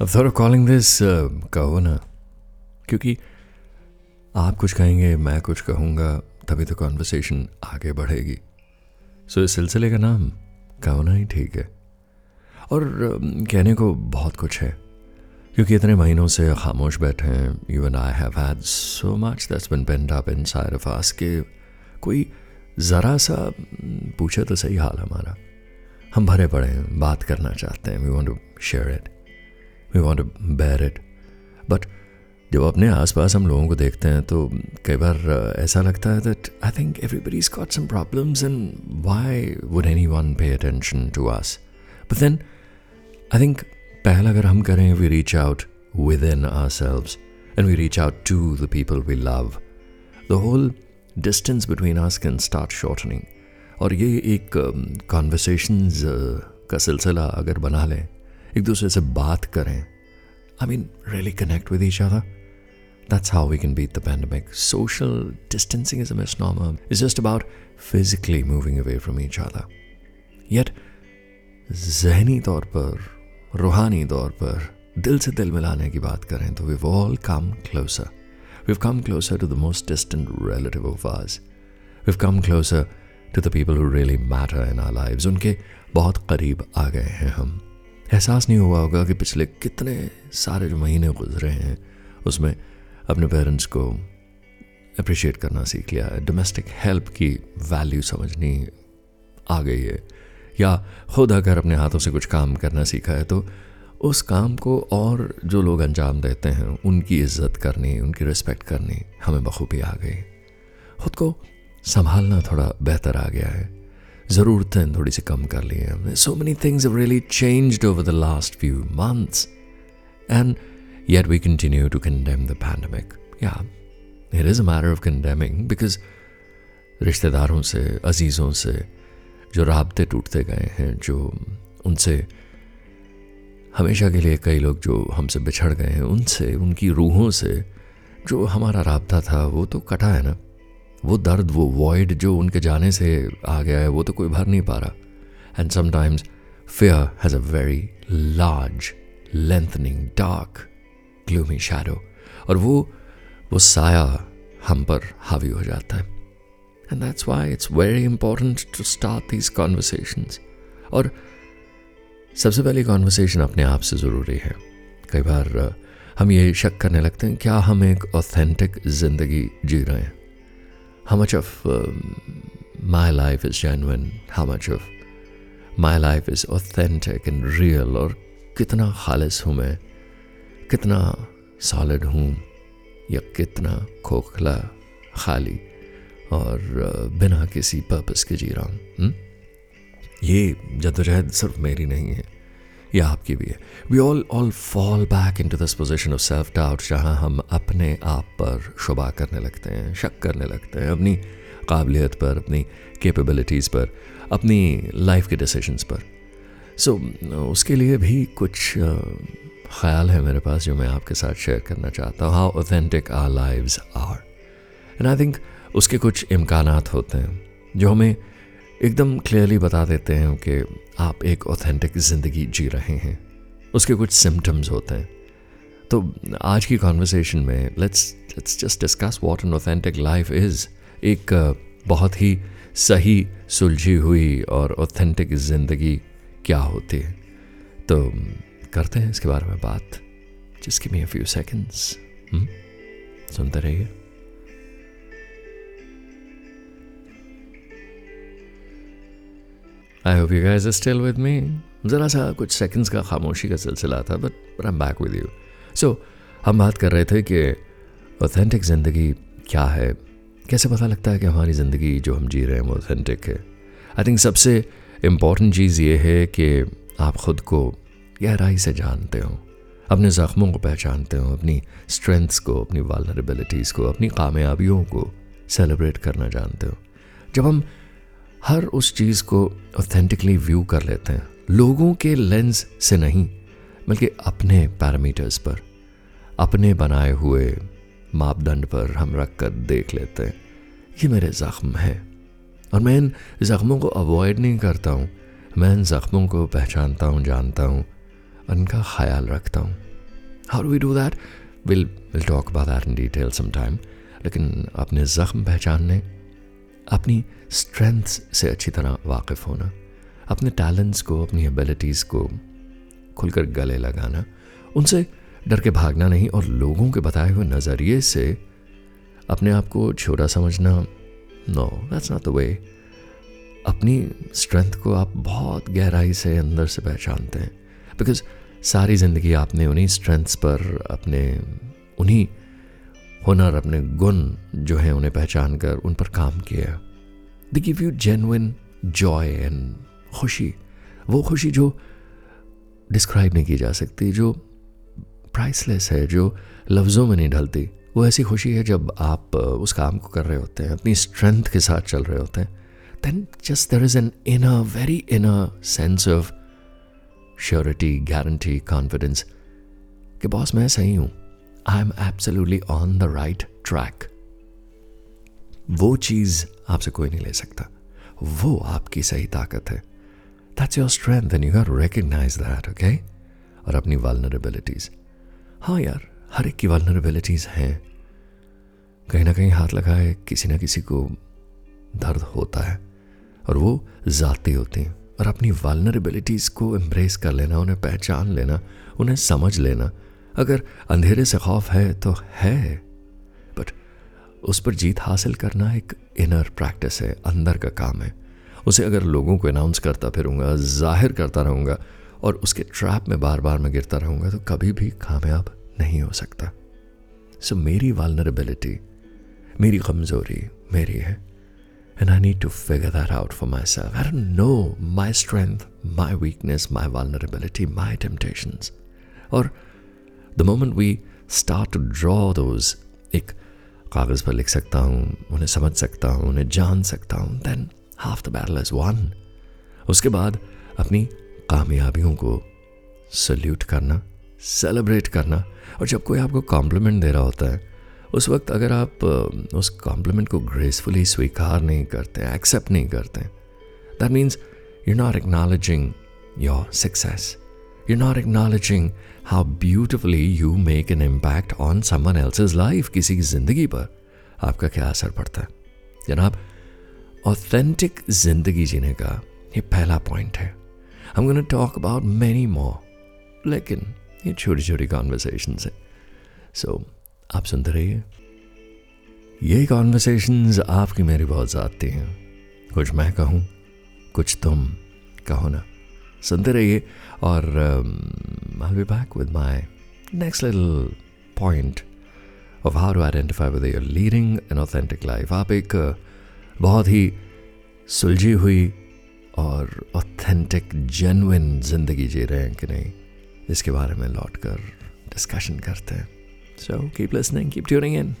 Thought of calling this कहो ना। क्योंकि आप कुछ कहेंगे मैं कुछ कहूँगा तभी तो कॉन्वर्सेशन आगे बढ़ेगी। सो so, इस सिलसिले का नाम कहो ना ही ठीक है। और uh, कहने को बहुत कुछ है। क्योंकि इतने महीनों से खामोश बैठे हैं and I have had so much that's been pent up inside of us के कोई ज़रा सा पूछे तो सही हाल हमारा। हम भरे पड़े हैं बात करना चाहते हैं we want to share it we want to bear it but जब अपने आसपास हम लोगों को देखते हैं तो कई बार ऐसा लगता है that I think everybody is got some problems and why would anyone pay attention to us but then I think पहला अगर हम करें we reach out within ourselves and we reach out to the people we love the whole distance between us can start shortening और ये एक conversations का सिलसिला अगर बना लें एक दूसरे से बात करें। I mean really connect with each other that's how we can beat the pandemic social distancing is a miss is just about physically moving away from each other yet जहनी तौर पर, रूहानी तौर पर, दिल से दिल मिलाने की बात करें तो we all come closer we come closer to the most distant relative of आज we come closer to the people who really matter in our live उनके बहुत करीब आ गए हैं हम। एहसास नहीं हुआ होगा कि पिछले कितने सारे जो महीने गुजरे हैं, उसमें अपने पेरेंट्स को अप्रिशिएट करना सीख लिया है डोमेस्टिक हेल्प की वैल्यू समझनी आ गई है, या खुद अगर अपने हाथों से कुछ काम करना सीखा है तो उस काम को और जो लोग अंजाम देते हैं, उनकी इज़्ज़त करनी, उनकी रिस्पेक्ट करनी हमें बखूबी आ गई। खुद को संभालना थोड़ा बेहतर आ गया है। ज़रूरतें थोड़ी सी कम कर ली हैं। So many things really changed over the last few months and yet we continue to condemn the pandemic Yeah, it is a matter of condemning because रिश्तेदारों से अजीज़ों से जो रबते टूटते गए हैं जो उनसे हमेशा के लिए कई लोग जो हमसे बिछड़ गए हैं उनसे उनकी रूहों से जो हमारा रबता था वो तो कटा है ना। वो दर्द, वो वॉइड जो उनके जाने से आ गया है, वो तो कोई भर नहीं पा रहा। And sometimes fear has a very large lengthening dark gloomy shadow और वो वो साया हम पर हावी हो जाता है। And that's why it's very important to start these conversations और सबसे पहली कॉन्वर्सेशन अपने आप से ज़रूरी है। कई बार, हम ये शक करने लगते हैं, क्या हम एक ऑथेंटिक ज़िंदगी जी रहे हैं? How much of um, my life is genuine, how much of my life is authentic and real, और कितना खालिस हूँ मैं कितना सॉलिड हूँ या कितना खोखला खाली और बिना किसी पर्पस के जी रहा हूँ हम्म? ये जद्दोजहद सिर्फ़ मेरी नहीं है ये आपकी भी है we all all fall back into this position of self doubt जहाँ हम अपने आप पर शुबा करने लगते हैं शक करने लगते हैं अपनी काबिलियत पर अपनी कैपेबिलिटीज़ पर अपनी लाइफ के डिसीजंस पर। सो so, उसके लिए भी कुछ ख्याल है मेरे पास जो मैं आपके साथ शेयर करना चाहता हूँ how authentic our lives are and I think उसके कुछ इम्कान होते हैं जो हमें एकदम क्लियरली बता देते हैं कि आप एक ऑथेंटिक ज़िंदगी जी रहे हैं। उसके कुछ सिम्टम्स होते हैं। तो आज की कॉन्वर्सेशन में let's let's just discuss what an authentic life is एक बहुत ही सही, सुलझी हुई और ऑथेंटिक ज़िंदगी क्या होती है। तो करते हैं इसके बारे में बात। जिसकी मी फ्यू सेकेंड्स सुनते रहिए। I hope you guys are still with me ज़रा सा कुछ सेकंड्स का खामोशी का सिलसिला था but I am back with you so हम बात कर रहे थे कि ऑथेंटिक ज़िंदगी क्या है? कैसे पता लगता है कि हमारी ज़िंदगी जो हम जी रहे हैं वो ऑथेंटिक है? आई थिंक सबसे इंपॉर्टेंट चीज़ ये है कि आप ख़ुद को गहराई से जानते हो, अपने ज़ख्मों को पहचानते हो, अपनी स्ट्रेंथ्स को, अपनी वालरेबिलिटीज़ को, अपनी कामयाबियों को सेलिब्रेट करना जानते हो। जब हम हर उस चीज़ को ऑथेंटिकली व्यू कर लेते हैं। लोगों के लेंस से नहीं, बल्कि अपने पैरामीटर्स पर, अपने बनाए हुए मापदंड पर हम रख कर देख लेते हैं। ये मेरे ज़ख्म हैं। और मैं इन ज़ख्मों को अवॉइड नहीं करता हूँ, मैं इन ज़ख्मों को पहचानता हूँ, जानता हूँ उनका ख्याल रखता हूँ। How we do that will will talk about that in detail some time लेकिन अपने ज़ख्म पहचानने अपनी स्ट्रेंथ्स से अच्छी तरह वाकिफ़ होना, अपने टैलेंट्स को, अपनी एबिलिटीज़ को खुलकर गले लगाना, उनसे डर के भागना नहीं और लोगों के बताए हुए नज़रिए से अपने आप को छोटा समझना no that's not the way अपनी स्ट्रेंथ को आप बहुत गहराई से अंदर से पहचानते हैं बिकॉज़ सारी ज़िंदगी आपने उन्हीं स्ट्रेंथ्स पर, अपने उन्हीं हुनर अपने गुण जो हैं उन्हें पहचान कर उन पर काम किया। They give you genuine joy and खुशी। वो खुशी जो डिस्क्राइब नहीं की जा सकती, जो प्राइसलेस है, जो लफ्ज़ों में नहीं ढलती, वो ऐसी खुशी है जब आप उस काम को कर रहे होते हैं, अपनी स्ट्रेंथ के साथ चल रहे होते हैं। Then just there is an in a very in a sense of surety guarantee confidence कि बॉस मैं सही हूँ। I am absolutely on the right track वो चीज़ आपसे कोई नहीं ले सकता। वो आपकी सही ताकत है। That's your strength and you have recognize that okay और अपनी वालनरेबिलिटीज़ हाँ यार, हर एक की वालनरेबिलिटीज़ हैं। कहीं ना कहीं हाथ लगाए किसी ना किसी को दर्द होता है। और वो ज़ाती होती हैं। और अपनी वालनरेबिलिटीज़ को एम्ब्रेस कर लेना, उन्हें पहचान लेना, उन्हें समझ लेना अगर अंधेरे से खौफ है तो है बट उस पर जीत हासिल करना एक इनर प्रैक्टिस है अंदर का काम है। उसे अगर लोगों को अनाउंस करता फिरूँगा ज़ाहिर करता रहूँगा और उसके ट्रैप में बार बार मैं गिरता रहूँगा तो कभी भी कामयाब नहीं हो सकता। सो so, मेरी वालनरेबिलिटी मेरी कमज़ोरी मेरी है and I need to figure that out for myself I know my strength my weakness my vulnerability my temptations और the moment we start to draw those एक कागज़ पर लिख सकता हूँ, उन्हें समझ सकता हूँ, उन्हें जान सकता हूँ then half the battle is won उसके बाद अपनी कामयाबियों को सल्यूट करना सेलिब्रेट करना, और जब कोई आपको कॉम्प्लीमेंट दे रहा होता है, उस वक्त अगर आप उस कॉम्प्लीमेंट को ग्रेसफुली स्वीकार नहीं करते एक्सेप्ट नहीं करते that means you not acknowledging your success you not acknowledging how beautifully you make an impact on someone else life किसी की ज़िंदगी पर। आपका क्या असर पड़ता है? जनाब ऑथेंटिक ज़िंदगी जीने का ये पहला पॉइंट है। हम gonna talk about many more लेकिन ये छोटी छोटी कॉन्वर्सेशन है। सो so, आप सुनते रहिए। ये कॉन्वर्सेशन आपकी मेरी बहुत ज़्यादती हैं। कुछ मैं कहूँ कुछ तुम कहो ना। सुनते रहिए और I be back with my next little point of how to identify with your leading an authentic life आप एक uh, बहुत ही सुलझी हुई और ऑथेंटिक जेनविन ज़िंदगी जी रहे हैं कि नहीं इसके बारे में लौट कर डिस्कशन करते हैं। So keep listening keep tuning in